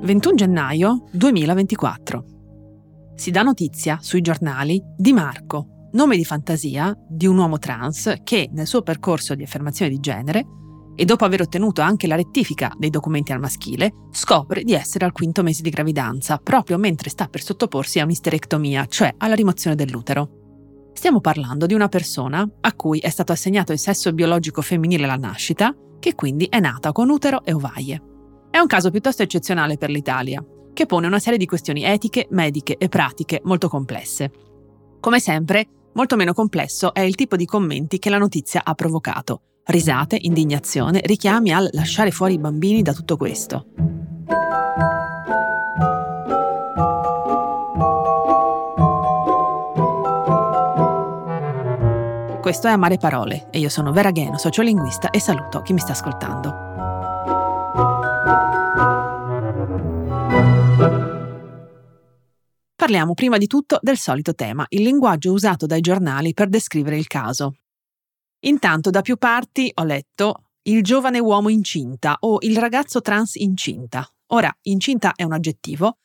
21 gennaio 2024. Si dà notizia sui giornali di Marco, nome di fantasia di un uomo trans che nel suo percorso di affermazione di genere e dopo aver ottenuto anche la rettifica dei documenti al maschile, scopre di essere al quinto mese di gravidanza, proprio mentre sta per sottoporsi a un'isterectomia, cioè alla rimozione dell'utero. Stiamo parlando di una persona a cui è stato assegnato il sesso biologico femminile alla nascita, che quindi è nata con utero e ovaie. È un caso piuttosto eccezionale per l'Italia, che pone una serie di questioni etiche, mediche e pratiche molto complesse. Come sempre, molto meno complesso è il tipo di commenti che la notizia ha provocato. Risate, indignazione, richiami al lasciare fuori i bambini da tutto questo. Questo è Amare Parole e io sono Vera Gheno, sociolinguista e saluto chi mi sta ascoltando. Parliamo prima di tutto del solito tema, il linguaggio usato dai giornali per descrivere il caso. Intanto da più parti ho letto il giovane uomo incinta o il ragazzo trans incinta. Ora, incinta è un aggettivo,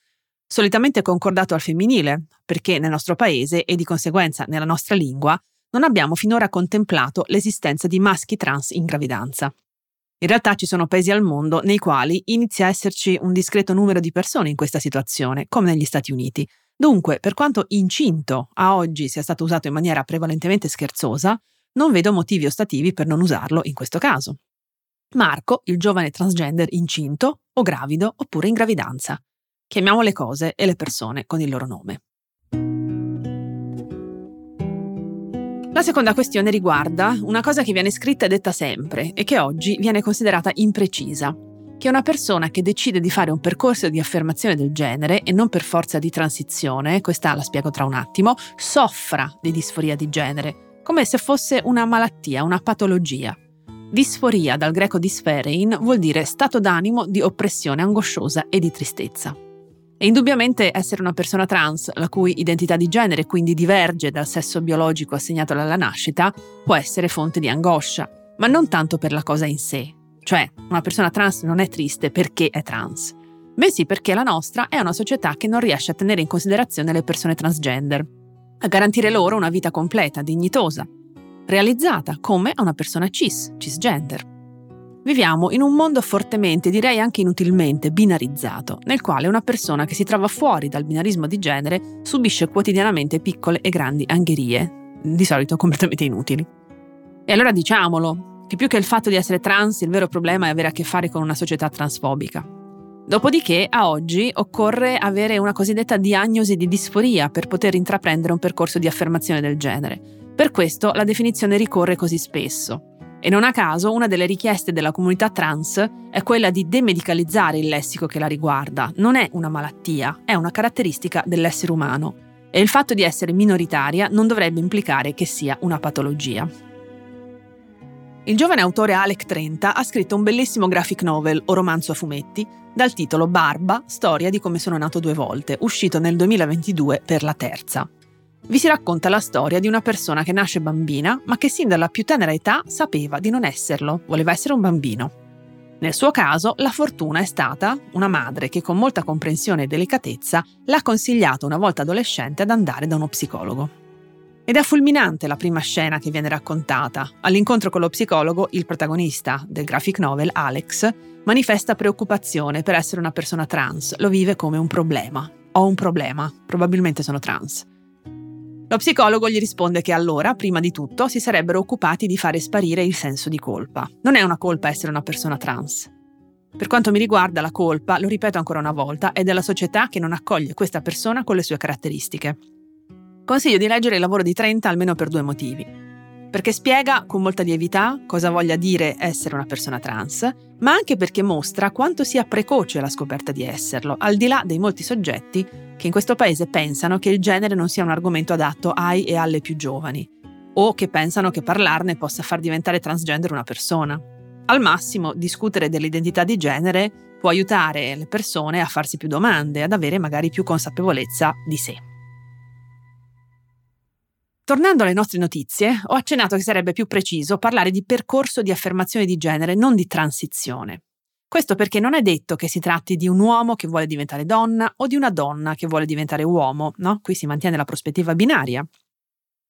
solitamente concordato al femminile, perché nel nostro paese e di conseguenza nella nostra lingua non abbiamo finora contemplato l'esistenza di maschi trans in gravidanza. In realtà ci sono paesi al mondo nei quali inizia a esserci un discreto numero di persone in questa situazione, come negli Stati Uniti. Dunque, per quanto incinto a oggi sia stato usato in maniera prevalentemente scherzosa, non vedo motivi ostativi per non usarlo in questo caso. Marco, il giovane transgender incinto o gravido oppure in gravidanza. Chiamiamo le cose e le persone con il loro nome. La seconda questione riguarda una cosa che viene scritta e detta sempre e che oggi viene considerata imprecisa, che una persona che decide di fare un percorso di affermazione del genere e non per forza di transizione, questa la spiego tra un attimo, soffra di disforia di genere, come se fosse una malattia, una patologia. Disforia, dal greco disferein, vuol dire stato d'animo di oppressione angosciosa e di tristezza. E indubbiamente essere una persona trans, la cui identità di genere quindi diverge dal sesso biologico assegnato alla nascita, può essere fonte di angoscia, ma non tanto per la cosa in sé. Cioè, una persona trans non è triste perché è trans, bensì perché la nostra è una società che non riesce a tenere in considerazione le persone transgender, a garantire loro una vita completa, dignitosa, realizzata come a una persona cis, cisgender. Viviamo in un mondo fortemente, direi anche inutilmente, binarizzato, nel quale una persona che si trova fuori dal binarismo di genere subisce quotidianamente piccole e grandi angherie, di solito completamente inutili. E allora diciamolo, che più che il fatto di essere trans, il vero problema è avere a che fare con una società transfobica. Dopodiché, a oggi, occorre avere una cosiddetta diagnosi di disforia per poter intraprendere un percorso di affermazione del genere. Per questo la definizione ricorre così spesso. E non a caso una delle richieste della comunità trans è quella di demedicalizzare il lessico che la riguarda. Non è una malattia, è una caratteristica dell'essere umano. E il fatto di essere minoritaria non dovrebbe implicare che sia una patologia. Il giovane autore Alec Trenta ha scritto un bellissimo graphic novel o romanzo a fumetti dal titolo Barba, storia di come sono nato due volte, uscito nel 2022 per la terza vi si racconta la storia di una persona che nasce bambina, ma che sin dalla più tenera età sapeva di non esserlo, voleva essere un bambino. Nel suo caso, la fortuna è stata una madre che con molta comprensione e delicatezza l'ha consigliato una volta adolescente ad andare da uno psicologo. Ed è fulminante la prima scena che viene raccontata. All'incontro con lo psicologo, il protagonista del graphic novel, Alex, manifesta preoccupazione per essere una persona trans, lo vive come un problema. Ho un problema, probabilmente sono trans. Lo psicologo gli risponde che allora, prima di tutto, si sarebbero occupati di fare sparire il senso di colpa. Non è una colpa essere una persona trans. Per quanto mi riguarda, la colpa, lo ripeto ancora una volta, è della società che non accoglie questa persona con le sue caratteristiche. Consiglio di leggere il lavoro di Trenta almeno per due motivi perché spiega con molta lievità cosa voglia dire essere una persona trans, ma anche perché mostra quanto sia precoce la scoperta di esserlo, al di là dei molti soggetti che in questo paese pensano che il genere non sia un argomento adatto ai e alle più giovani, o che pensano che parlarne possa far diventare transgender una persona. Al massimo, discutere dell'identità di genere può aiutare le persone a farsi più domande, ad avere magari più consapevolezza di sé. Tornando alle nostre notizie, ho accennato che sarebbe più preciso parlare di percorso di affermazione di genere, non di transizione. Questo perché non è detto che si tratti di un uomo che vuole diventare donna o di una donna che vuole diventare uomo, no? Qui si mantiene la prospettiva binaria.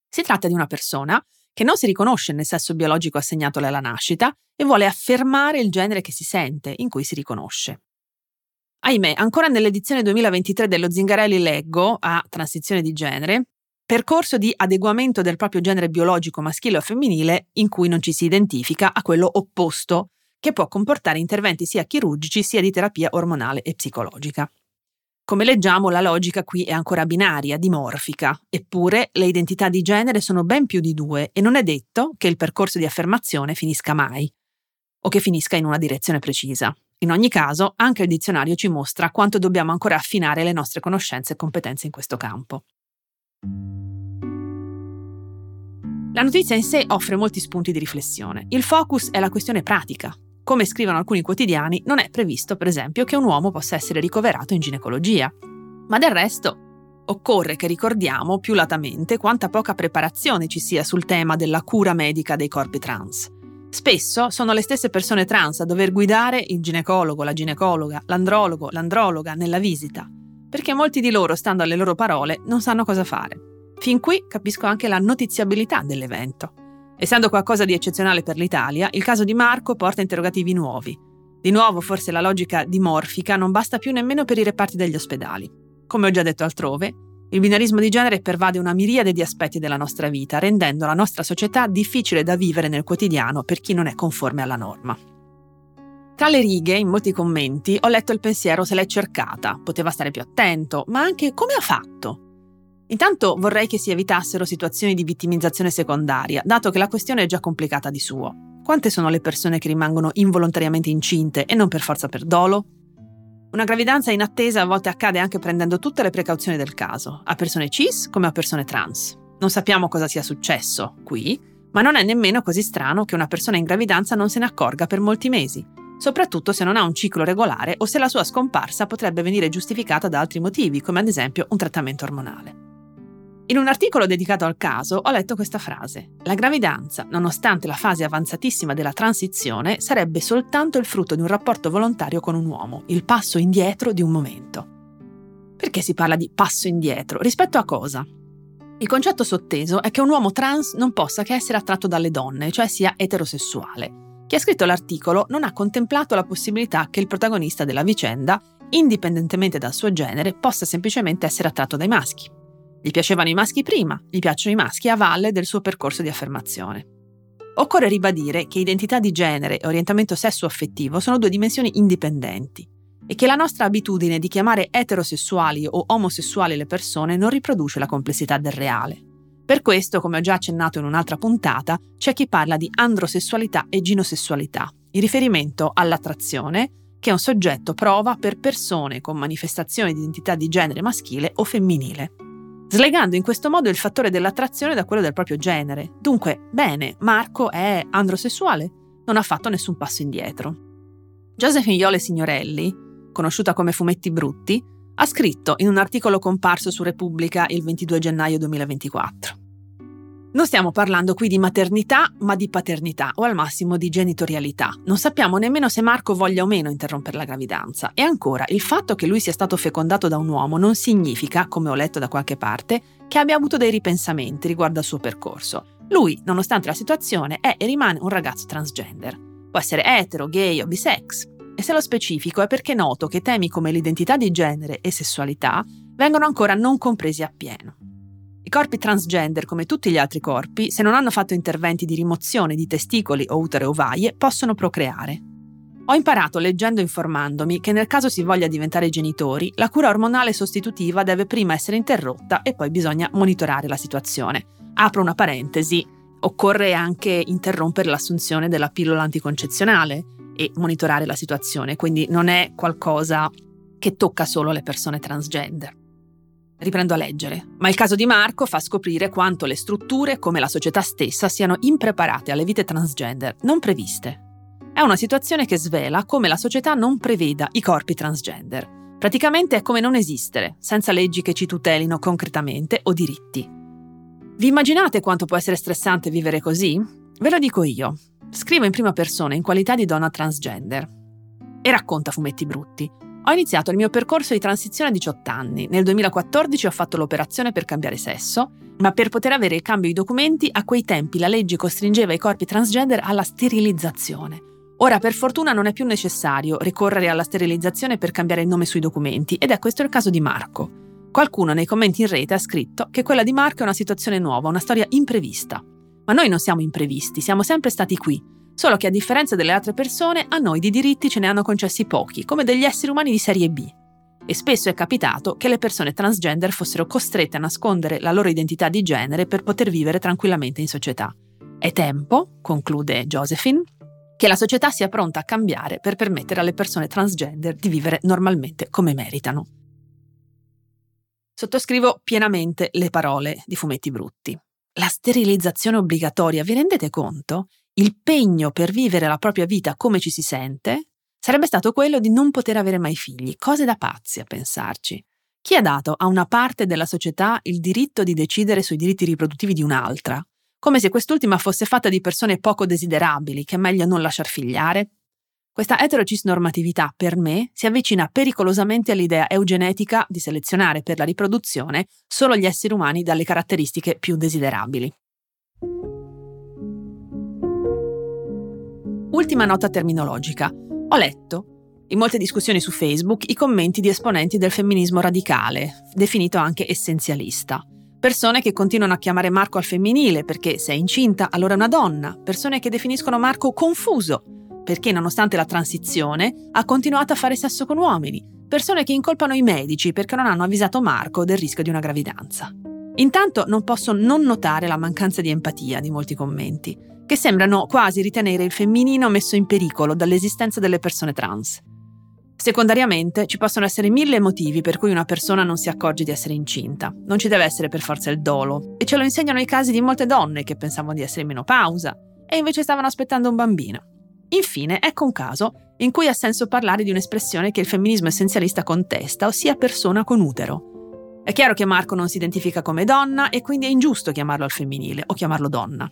Si tratta di una persona che non si riconosce nel sesso biologico assegnatole alla nascita e vuole affermare il genere che si sente, in cui si riconosce. Ahimè, ancora nell'edizione 2023 dello Zingarelli leggo, a transizione di genere, percorso di adeguamento del proprio genere biologico maschile o femminile in cui non ci si identifica a quello opposto, che può comportare interventi sia chirurgici sia di terapia ormonale e psicologica. Come leggiamo, la logica qui è ancora binaria, dimorfica, eppure le identità di genere sono ben più di due e non è detto che il percorso di affermazione finisca mai, o che finisca in una direzione precisa. In ogni caso, anche il dizionario ci mostra quanto dobbiamo ancora affinare le nostre conoscenze e competenze in questo campo. La notizia in sé offre molti spunti di riflessione. Il focus è la questione pratica, come scrivono alcuni quotidiani, non è previsto, per esempio, che un uomo possa essere ricoverato in ginecologia. Ma del resto, occorre che ricordiamo più latamente quanta poca preparazione ci sia sul tema della cura medica dei corpi trans. Spesso sono le stesse persone trans a dover guidare il ginecologo, la ginecologa, l'andrologo, l'androloga nella visita, perché molti di loro, stando alle loro parole, non sanno cosa fare. Fin qui capisco anche la notiziabilità dell'evento. Essendo qualcosa di eccezionale per l'Italia, il caso di Marco porta interrogativi nuovi. Di nuovo, forse la logica dimorfica non basta più nemmeno per i reparti degli ospedali. Come ho già detto altrove, il binarismo di genere pervade una miriade di aspetti della nostra vita, rendendo la nostra società difficile da vivere nel quotidiano per chi non è conforme alla norma. Tra le righe, in molti commenti, ho letto il pensiero se l'è cercata, poteva stare più attento, ma anche come ha fatto. Intanto vorrei che si evitassero situazioni di vittimizzazione secondaria, dato che la questione è già complicata di suo. Quante sono le persone che rimangono involontariamente incinte e non per forza per dolo? Una gravidanza in attesa a volte accade anche prendendo tutte le precauzioni del caso, a persone cis come a persone trans. Non sappiamo cosa sia successo qui, ma non è nemmeno così strano che una persona in gravidanza non se ne accorga per molti mesi, soprattutto se non ha un ciclo regolare o se la sua scomparsa potrebbe venire giustificata da altri motivi, come ad esempio un trattamento ormonale. In un articolo dedicato al caso ho letto questa frase. La gravidanza, nonostante la fase avanzatissima della transizione, sarebbe soltanto il frutto di un rapporto volontario con un uomo, il passo indietro di un momento. Perché si parla di passo indietro? Rispetto a cosa? Il concetto sotteso è che un uomo trans non possa che essere attratto dalle donne, cioè sia eterosessuale. Chi ha scritto l'articolo non ha contemplato la possibilità che il protagonista della vicenda, indipendentemente dal suo genere, possa semplicemente essere attratto dai maschi. Gli piacevano i maschi prima, gli piacciono i maschi a valle del suo percorso di affermazione. Occorre ribadire che identità di genere e orientamento sesso-affettivo sono due dimensioni indipendenti e che la nostra abitudine di chiamare eterosessuali o omosessuali le persone non riproduce la complessità del reale. Per questo, come ho già accennato in un'altra puntata, c'è chi parla di androsessualità e ginosessualità, in riferimento all'attrazione che un soggetto prova per persone con manifestazioni di identità di genere maschile o femminile slegando in questo modo il fattore dell'attrazione da quello del proprio genere. Dunque, bene, Marco è androsessuale, non ha fatto nessun passo indietro. Josephine Iole Signorelli, conosciuta come Fumetti Brutti, ha scritto in un articolo comparso su Repubblica il 22 gennaio 2024. Non stiamo parlando qui di maternità, ma di paternità o al massimo di genitorialità. Non sappiamo nemmeno se Marco voglia o meno interrompere la gravidanza. E ancora, il fatto che lui sia stato fecondato da un uomo non significa, come ho letto da qualche parte, che abbia avuto dei ripensamenti riguardo al suo percorso. Lui, nonostante la situazione, è e rimane un ragazzo transgender. Può essere etero, gay o bisex. E se lo specifico è perché noto che temi come l'identità di genere e sessualità vengono ancora non compresi appieno. Corpi transgender, come tutti gli altri corpi, se non hanno fatto interventi di rimozione di testicoli o utere ovaie, possono procreare. Ho imparato leggendo e informandomi che nel caso si voglia diventare genitori, la cura ormonale sostitutiva deve prima essere interrotta e poi bisogna monitorare la situazione. Apro una parentesi, occorre anche interrompere l'assunzione della pillola anticoncezionale e monitorare la situazione, quindi non è qualcosa che tocca solo le persone transgender. Riprendo a leggere, ma il caso di Marco fa scoprire quanto le strutture, come la società stessa, siano impreparate alle vite transgender, non previste. È una situazione che svela come la società non preveda i corpi transgender. Praticamente è come non esistere, senza leggi che ci tutelino concretamente o diritti. Vi immaginate quanto può essere stressante vivere così? Ve lo dico io. Scrivo in prima persona in qualità di donna transgender. e racconta fumetti brutti. Ho iniziato il mio percorso di transizione a 18 anni. Nel 2014 ho fatto l'operazione per cambiare sesso, ma per poter avere il cambio di documenti a quei tempi la legge costringeva i corpi transgender alla sterilizzazione. Ora per fortuna non è più necessario ricorrere alla sterilizzazione per cambiare il nome sui documenti ed è questo il caso di Marco. Qualcuno nei commenti in rete ha scritto che quella di Marco è una situazione nuova, una storia imprevista. Ma noi non siamo imprevisti, siamo sempre stati qui, solo che a differenza delle altre persone a noi di diritti ce ne hanno concessi pochi, come degli esseri umani di serie B. E spesso è capitato che le persone transgender fossero costrette a nascondere la loro identità di genere per poter vivere tranquillamente in società. È tempo, conclude Josephine, che la società sia pronta a cambiare per permettere alle persone transgender di vivere normalmente come meritano. Sottoscrivo pienamente le parole di Fumetti Brutti. La sterilizzazione obbligatoria, vi rendete conto? Il pegno per vivere la propria vita come ci si sente sarebbe stato quello di non poter avere mai figli. Cose da pazzi a pensarci. Chi ha dato a una parte della società il diritto di decidere sui diritti riproduttivi di un'altra? Come se quest'ultima fosse fatta di persone poco desiderabili che è meglio non lasciar figliare? Questa eterocisnormatività, per me, si avvicina pericolosamente all'idea eugenetica di selezionare per la riproduzione solo gli esseri umani dalle caratteristiche più desiderabili. Ultima nota terminologica. Ho letto in molte discussioni su Facebook i commenti di esponenti del femminismo radicale, definito anche essenzialista. Persone che continuano a chiamare Marco al femminile perché se è incinta allora è una donna, persone che definiscono Marco confuso perché nonostante la transizione ha continuato a fare sesso con uomini, persone che incolpano i medici perché non hanno avvisato Marco del rischio di una gravidanza. Intanto non posso non notare la mancanza di empatia di molti commenti, che sembrano quasi ritenere il femminino messo in pericolo dall'esistenza delle persone trans. Secondariamente, ci possono essere mille motivi per cui una persona non si accorge di essere incinta. Non ci deve essere per forza il dolo, e ce lo insegnano i casi di molte donne che pensavano di essere in menopausa e invece stavano aspettando un bambino. Infine, ecco un caso in cui ha senso parlare di un'espressione che il femminismo essenzialista contesta, ossia persona con utero. È chiaro che Marco non si identifica come donna e quindi è ingiusto chiamarlo al femminile o chiamarlo donna.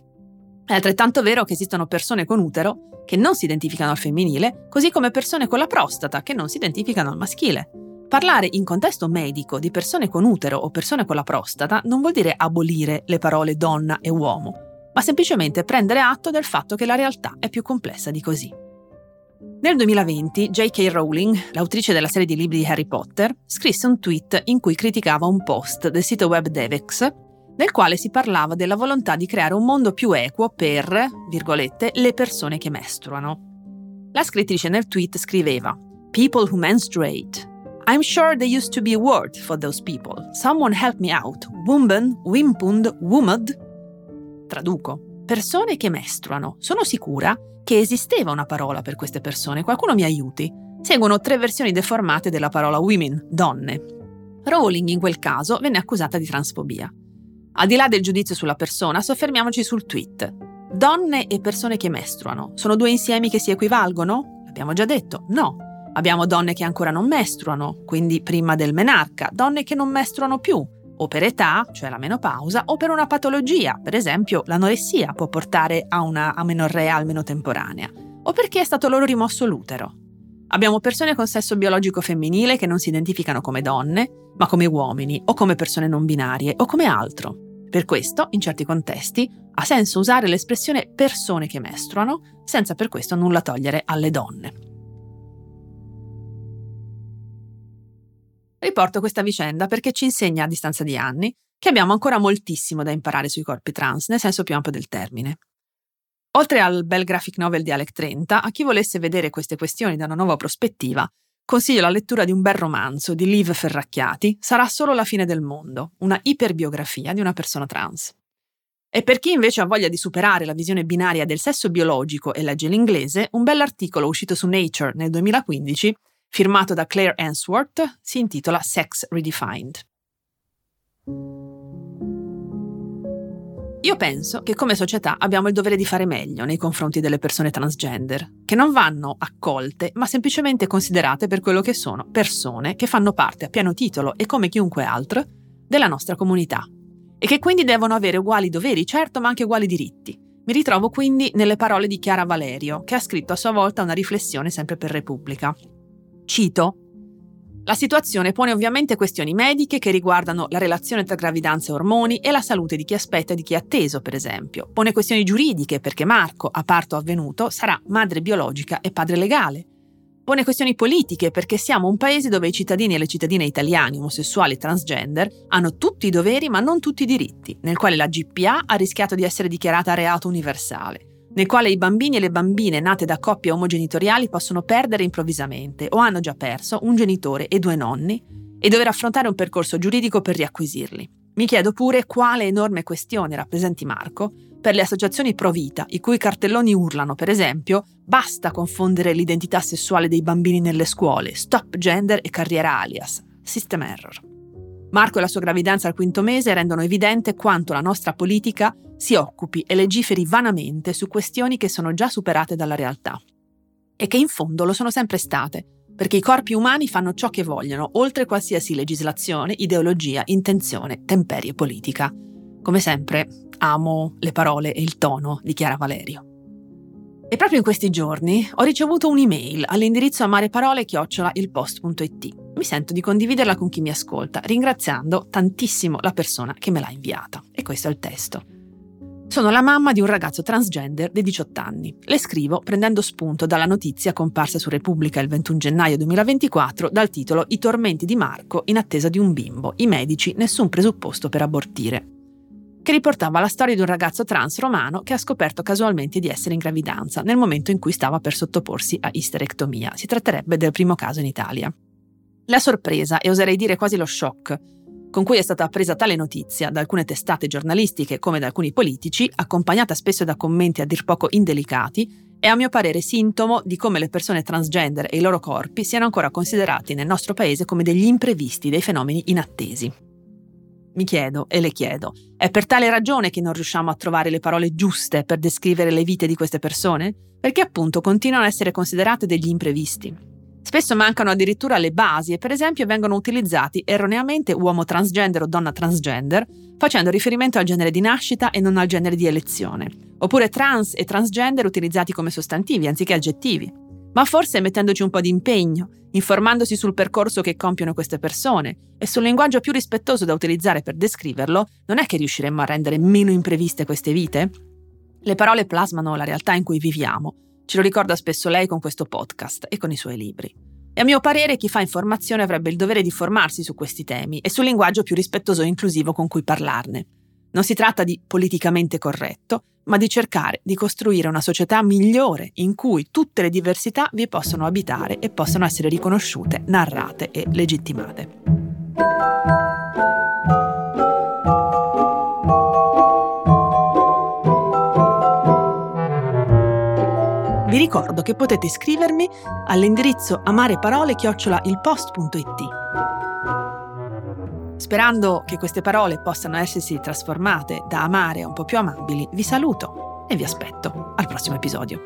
È altrettanto vero che esistono persone con utero che non si identificano al femminile, così come persone con la prostata che non si identificano al maschile. Parlare in contesto medico di persone con utero o persone con la prostata non vuol dire abolire le parole donna e uomo, ma semplicemente prendere atto del fatto che la realtà è più complessa di così. Nel 2020 J.K. Rowling, l'autrice della serie di libri di Harry Potter, scrisse un tweet in cui criticava un post del sito web Devex, nel quale si parlava della volontà di creare un mondo più equo per, virgolette, le persone che mestruano. La scrittrice nel tweet scriveva People who menstruate. I'm sure there used to be a word for those people. Someone help me out. Wumben, wimpund, wumad. Traduco. Persone che mestruano. Sono sicura che esisteva una parola per queste persone. Qualcuno mi aiuti. Seguono tre versioni deformate della parola women, donne. Rowling in quel caso venne accusata di transfobia. Al di là del giudizio sulla persona, soffermiamoci sul tweet. Donne e persone che mestruano sono due insiemi che si equivalgono? L'abbiamo già detto, no. Abbiamo donne che ancora non mestruano, quindi prima del menarca, donne che non mestruano più, o per età, cioè la menopausa, o per una patologia, per esempio l'anoressia può portare a una amenorrea almeno temporanea, o perché è stato loro rimosso l'utero. Abbiamo persone con sesso biologico femminile che non si identificano come donne, ma come uomini o come persone non binarie o come altro. Per questo, in certi contesti, ha senso usare l'espressione persone che mestruano senza per questo nulla togliere alle donne. Riporto questa vicenda perché ci insegna a distanza di anni che abbiamo ancora moltissimo da imparare sui corpi trans, nel senso più ampio del termine. Oltre al bel graphic novel di Alec 30, a chi volesse vedere queste questioni da una nuova prospettiva, consiglio la lettura di un bel romanzo di Liv Ferracchiati, Sarà solo la fine del mondo, una iperbiografia di una persona trans. E per chi invece ha voglia di superare la visione binaria del sesso biologico e legge l'inglese, un bell'articolo uscito su Nature nel 2015 firmato da Claire Answorth, si intitola Sex Redefined. Io penso che come società abbiamo il dovere di fare meglio nei confronti delle persone transgender, che non vanno accolte, ma semplicemente considerate per quello che sono, persone che fanno parte a pieno titolo e come chiunque altro della nostra comunità, e che quindi devono avere uguali doveri, certo, ma anche uguali diritti, Mi ritrovo quindi nelle parole di Chiara Valerio, che ha scritto a sua volta una riflessione sempre per Repubblica. Cito la situazione pone ovviamente questioni mediche che riguardano la relazione tra gravidanza e ormoni e la salute di chi aspetta e di chi è atteso, per esempio. Pone questioni giuridiche perché Marco, a parto avvenuto, sarà madre biologica e padre legale. Pone questioni politiche perché siamo un paese dove i cittadini e le cittadine italiani, omosessuali e transgender, hanno tutti i doveri ma non tutti i diritti, nel quale la GPA ha rischiato di essere dichiarata reato universale nel quale i bambini e le bambine nate da coppie omogenitoriali possono perdere improvvisamente o hanno già perso un genitore e due nonni e dover affrontare un percorso giuridico per riacquisirli. Mi chiedo pure quale enorme questione rappresenti Marco per le associazioni pro vita, i cui cartelloni urlano, per esempio, basta confondere l'identità sessuale dei bambini nelle scuole, stop gender e carriera alias, system error. Marco e la sua gravidanza al quinto mese rendono evidente quanto la nostra politica si occupi e legiferi vanamente su questioni che sono già superate dalla realtà. E che in fondo lo sono sempre state, perché i corpi umani fanno ciò che vogliono, oltre qualsiasi legislazione, ideologia, intenzione, temperie politica. Come sempre, amo le parole e il tono di Chiara Valerio. E proprio in questi giorni ho ricevuto un'email all'indirizzo amareparole-ilpost.it mi sento di condividerla con chi mi ascolta, ringraziando tantissimo la persona che me l'ha inviata. E questo è il testo. Sono la mamma di un ragazzo transgender di 18 anni. Le scrivo prendendo spunto dalla notizia comparsa su Repubblica il 21 gennaio 2024 dal titolo I tormenti di Marco in attesa di un bimbo, i medici nessun presupposto per abortire che riportava la storia di un ragazzo trans romano che ha scoperto casualmente di essere in gravidanza nel momento in cui stava per sottoporsi a isterectomia. Si tratterebbe del primo caso in Italia. La sorpresa, e oserei dire quasi lo shock, con cui è stata appresa tale notizia da alcune testate giornalistiche come da alcuni politici, accompagnata spesso da commenti a dir poco indelicati, è a mio parere sintomo di come le persone transgender e i loro corpi siano ancora considerati nel nostro paese come degli imprevisti, dei fenomeni inattesi. Mi chiedo e le chiedo, è per tale ragione che non riusciamo a trovare le parole giuste per descrivere le vite di queste persone? Perché appunto continuano a essere considerate degli imprevisti. Spesso mancano addirittura le basi e per esempio vengono utilizzati erroneamente uomo transgender o donna transgender, facendo riferimento al genere di nascita e non al genere di elezione, oppure trans e transgender utilizzati come sostantivi anziché aggettivi. Ma forse mettendoci un po' di impegno, informandosi sul percorso che compiono queste persone e sul linguaggio più rispettoso da utilizzare per descriverlo, non è che riusciremmo a rendere meno impreviste queste vite? Le parole plasmano la realtà in cui viviamo Ce lo ricorda spesso lei con questo podcast e con i suoi libri. E a mio parere chi fa informazione avrebbe il dovere di formarsi su questi temi e sul linguaggio più rispettoso e inclusivo con cui parlarne. Non si tratta di politicamente corretto, ma di cercare di costruire una società migliore in cui tutte le diversità vi possono abitare e possono essere riconosciute, narrate e legittimate. Vi ricordo che potete scrivermi all'indirizzo amareparole-ilpost.it. Sperando che queste parole possano essersi trasformate da amare a un po' più amabili, vi saluto e vi aspetto al prossimo episodio.